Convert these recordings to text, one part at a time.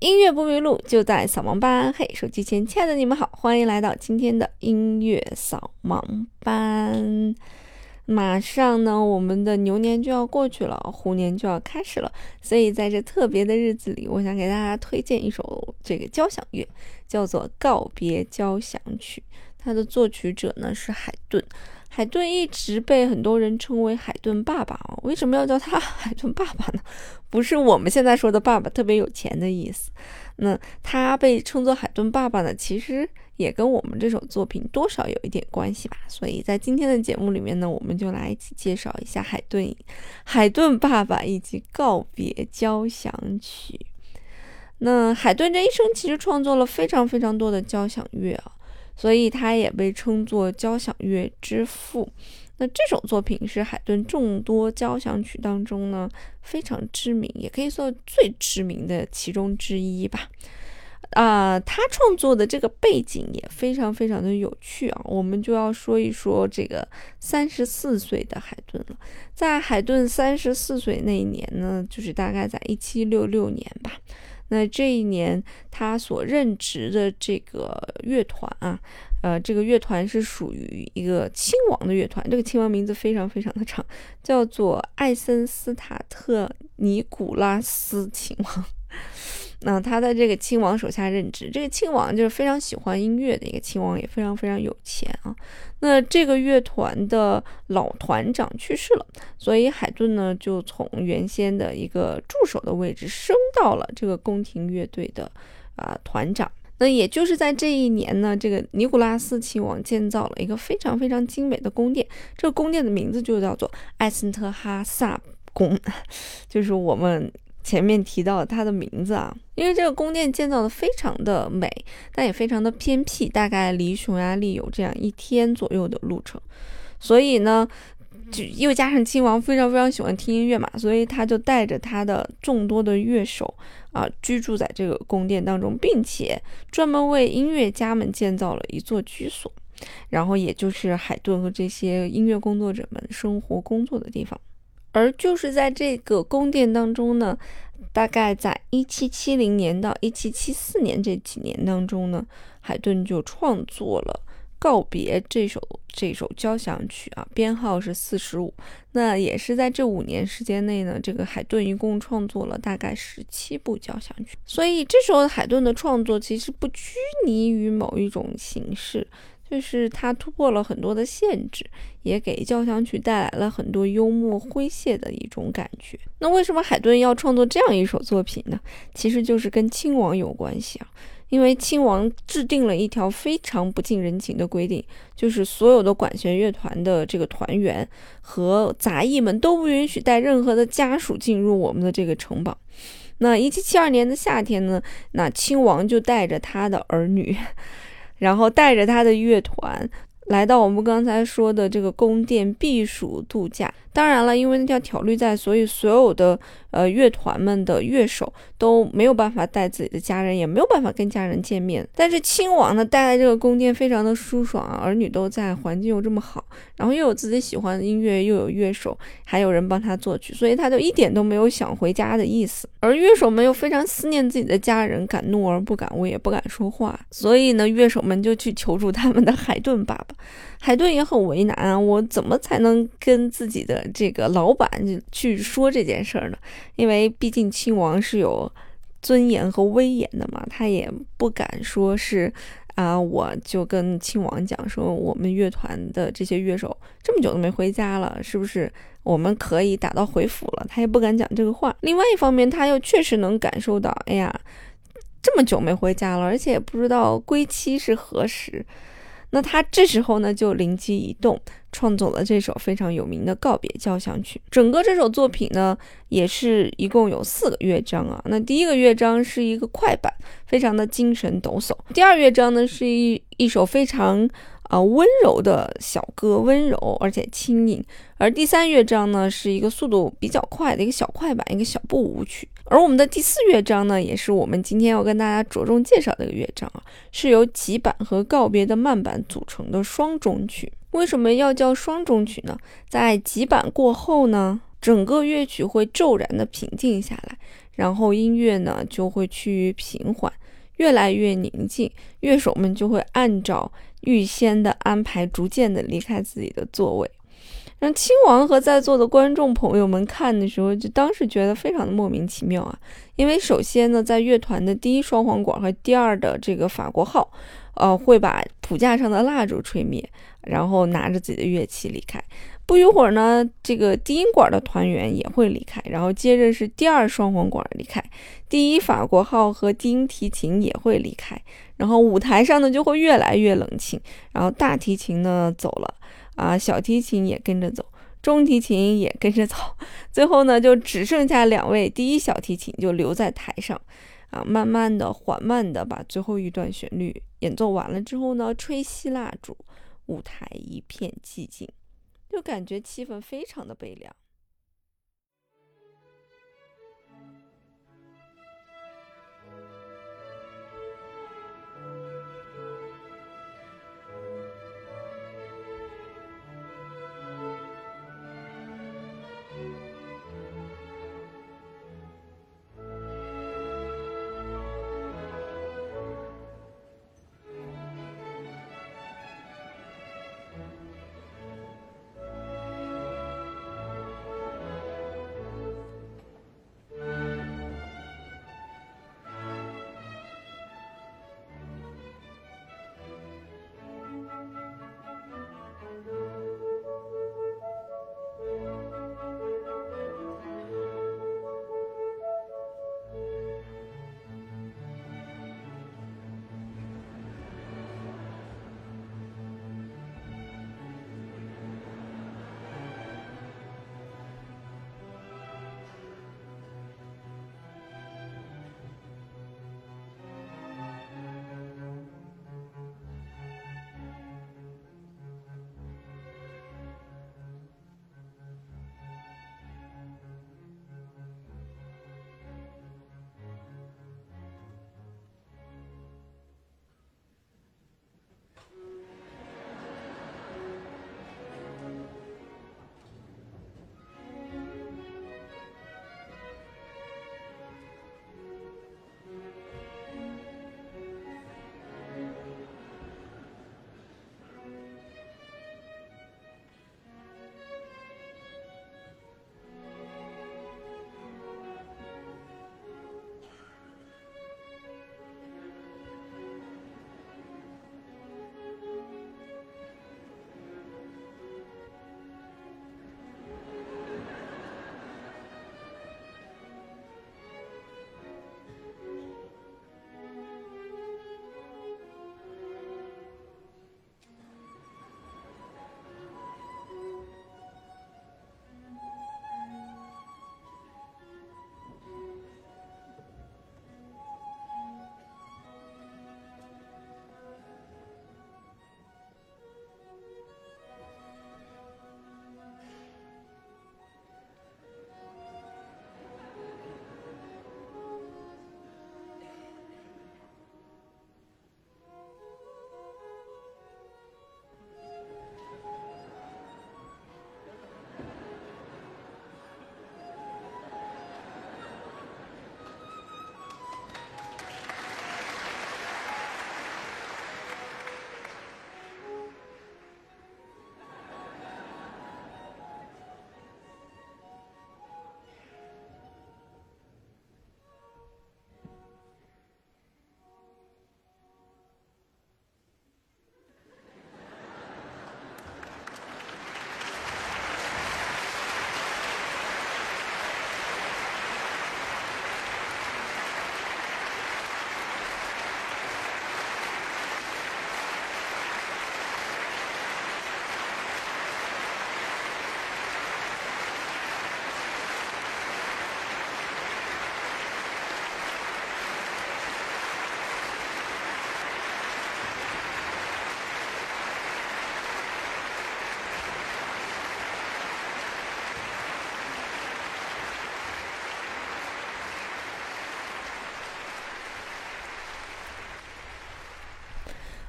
音乐不迷路，就在扫盲班。嘿，手机前亲爱的你们好，欢迎来到今天的音乐扫盲班。马上呢，我们的牛年就要过去了，虎年就要开始了，所以在这特别的日子里，我想给大家推荐一首这个交响乐，叫做《告别交响曲》。它的作曲者呢是海顿。海顿一直被很多人称为海顿爸爸啊，为什么要叫他 海顿爸爸呢？不是我们现在说的爸爸特别有钱的意思。那他被称作海顿爸爸呢，其实也跟我们这首作品多少有一点关系吧。所以在今天的节目里面呢，我们就来一起介绍一下海顿、海顿爸爸以及告别交响曲。那海顿这一生其实创作了非常非常多的交响乐啊。所以他也被称作交响乐之父。那这首作品是海顿众多交响曲当中呢非常知名，也可以说最知名的其中之一吧。啊，他创作的这个背景也非常非常的有趣啊。我们就要说一说这个三十四岁的海顿了。在海顿三十四岁那一年呢，就是大概在一七六六年吧。那这一年，他所任职的这个乐团啊，呃，这个乐团是属于一个亲王的乐团。这个亲王名字非常非常的长，叫做艾森斯塔特尼古拉斯亲王。那他在这个亲王手下任职，这个亲王就是非常喜欢音乐的一个亲王，也非常非常有钱啊。那这个乐团的老团长去世了，所以海顿呢就从原先的一个助手的位置升到了这个宫廷乐队的啊团长。那也就是在这一年呢，这个尼古拉斯亲王建造了一个非常非常精美的宫殿，这个宫殿的名字就叫做艾森特哈萨宫，就是我们。前面提到它的名字啊，因为这个宫殿建造的非常的美，但也非常的偏僻，大概离匈牙利有这样一天左右的路程。所以呢，就又加上亲王非常非常喜欢听音乐嘛，所以他就带着他的众多的乐手啊，居住在这个宫殿当中，并且专门为音乐家们建造了一座居所，然后也就是海顿和这些音乐工作者们生活工作的地方。而就是在这个宫殿当中呢，大概在一七七零年到一七七四年这几年当中呢，海顿就创作了《告别》这首这首交响曲啊，编号是四十五。那也是在这五年时间内呢，这个海顿一共创作了大概十七部交响曲。所以这时候海顿的创作其实不拘泥于某一种形式。就是他突破了很多的限制，也给交响曲带来了很多幽默诙谐的一种感觉。那为什么海顿要创作这样一首作品呢？其实就是跟亲王有关系啊。因为亲王制定了一条非常不近人情的规定，就是所有的管弦乐团的这个团员和杂役们都不允许带任何的家属进入我们的这个城堡。那一七七二年的夏天呢，那亲王就带着他的儿女。然后带着他的乐团来到我们刚才说的这个宫殿避暑度假。当然了，因为那条条律在，所以所有的呃乐团们的乐手都没有办法带自己的家人，也没有办法跟家人见面。但是亲王呢，待在这个宫殿非常的舒爽啊，儿女都在，环境又这么好，然后又有自己喜欢的音乐，又有乐手，还有人帮他作曲，所以他就一点都没有想回家的意思。而乐手们又非常思念自己的家人，敢怒而不敢威，也不敢说话，所以呢，乐手们就去求助他们的海顿爸爸。海顿也很为难，我怎么才能跟自己的这个老板去说这件事儿呢？因为毕竟亲王是有尊严和威严的嘛，他也不敢说是啊，我就跟亲王讲说，我们乐团的这些乐手这么久都没回家了，是不是我们可以打道回府了？他也不敢讲这个话。另外一方面，他又确实能感受到，哎呀，这么久没回家了，而且也不知道归期是何时。那他这时候呢，就灵机一动，创作了这首非常有名的告别交响曲。整个这首作品呢，也是一共有四个乐章啊。那第一个乐章是一个快板，非常的精神抖擞。第二乐章呢，是一一首非常。啊，温柔的小歌，温柔而且轻盈。而第三乐章呢，是一个速度比较快的一个小快板，一个小步舞曲。而我们的第四乐章呢，也是我们今天要跟大家着重介绍的一个乐章啊，是由急板和告别的慢板组成的双中曲。为什么要叫双中曲呢？在急板过后呢，整个乐曲会骤然的平静下来，然后音乐呢就会趋于平缓，越来越宁静，乐手们就会按照预先的安排，逐渐的离开自己的座位。让亲王和在座的观众朋友们看的时候，就当时觉得非常的莫名其妙啊！因为首先呢，在乐团的第一双簧管和第二的这个法国号，呃，会把谱架上的蜡烛吹灭，然后拿着自己的乐器离开。不一会儿呢，这个低音管的团员也会离开，然后接着是第二双簧管离开，第一法国号和低音提琴也会离开，然后舞台上呢就会越来越冷清，然后大提琴呢走了。啊，小提琴也跟着走，中提琴也跟着走，最后呢，就只剩下两位第一小提琴就留在台上，啊，慢慢的、缓慢的把最后一段旋律演奏完了之后呢，吹熄蜡烛，舞台一片寂静，就感觉气氛非常的悲凉。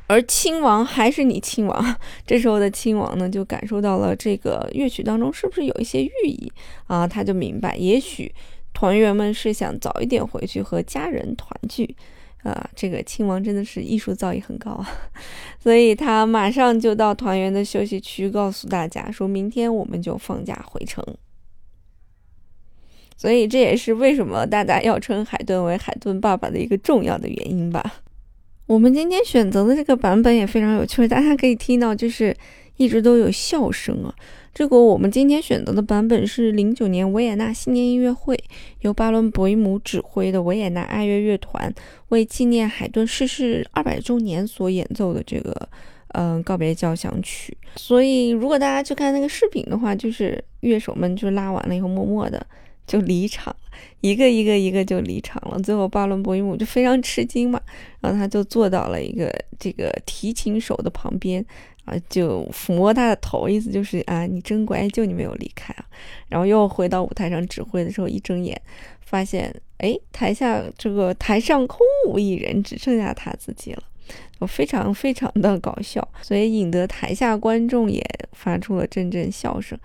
而亲王还是你亲王，这时候的亲王呢，就感受到了这个乐曲当中是不是有一些寓意啊？他就明白，也许团员们是想早一点回去和家人团聚。啊，这个亲王真的是艺术造诣很高啊，所以他马上就到团员的休息区，告诉大家说明天我们就放假回城。所以这也是为什么大家要称海顿为海顿爸爸的一个重要的原因吧。我们今天选择的这个版本也非常有趣，大家可以听到就是一直都有笑声啊。这个我们今天选择的版本是零九年维也纳新年音乐会，由巴伦博伊姆指挥的维也纳爱乐乐团为纪念海顿逝世二百周年所演奏的这个嗯告别交响曲。所以如果大家去看那个视频的话，就是乐手们就拉完了以后默默的就离场，一个一个一个就离场了。最后巴伦博伊姆就非常吃惊嘛，然后他就坐到了一个这个提琴手的旁边。啊，就抚摸他的头，意思就是啊，你真乖，就你没有离开啊。然后又回到舞台上指挥的时候，一睁眼发现，哎，台下这个台上空无一人，只剩下他自己了，就非常非常的搞笑，所以引得台下观众也发出了阵阵笑声。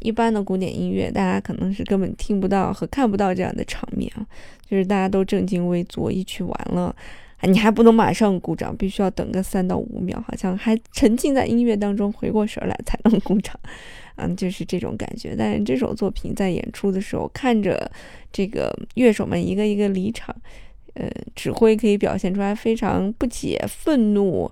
一般的古典音乐，大家可能是根本听不到和看不到这样的场面啊，就是大家都正襟危坐，一曲完了。你还不能马上鼓掌，必须要等个三到五秒，好像还沉浸在音乐当中，回过神来才能鼓掌，嗯，就是这种感觉。但是这首作品在演出的时候，看着这个乐手们一个一个离场，呃，指挥可以表现出来非常不解、愤怒、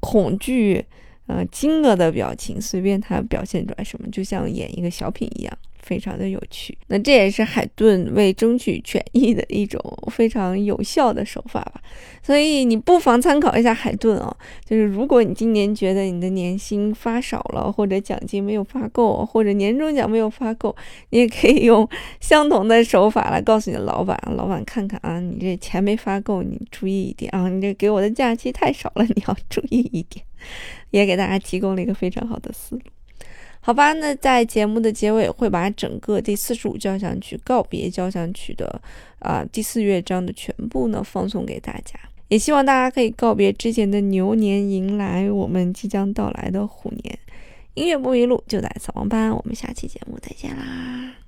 恐惧、呃惊愕的表情，随便他表现出来什么，就像演一个小品一样。非常的有趣，那这也是海顿为争取权益的一种非常有效的手法吧。所以你不妨参考一下海顿哦。就是如果你今年觉得你的年薪发少了，或者奖金没有发够，或者年终奖没有发够，你也可以用相同的手法来告诉你的老板，老板看看啊，你这钱没发够，你注意一点啊，你这给我的假期太少了，你要注意一点。也给大家提供了一个非常好的思路。好吧，那在节目的结尾会把整个第四十五交响曲告别交响曲的啊第四乐章的全部呢放送给大家，也希望大家可以告别之前的牛年，迎来我们即将到来的虎年。音乐不迷路，就在扫盲班。我们下期节目再见啦！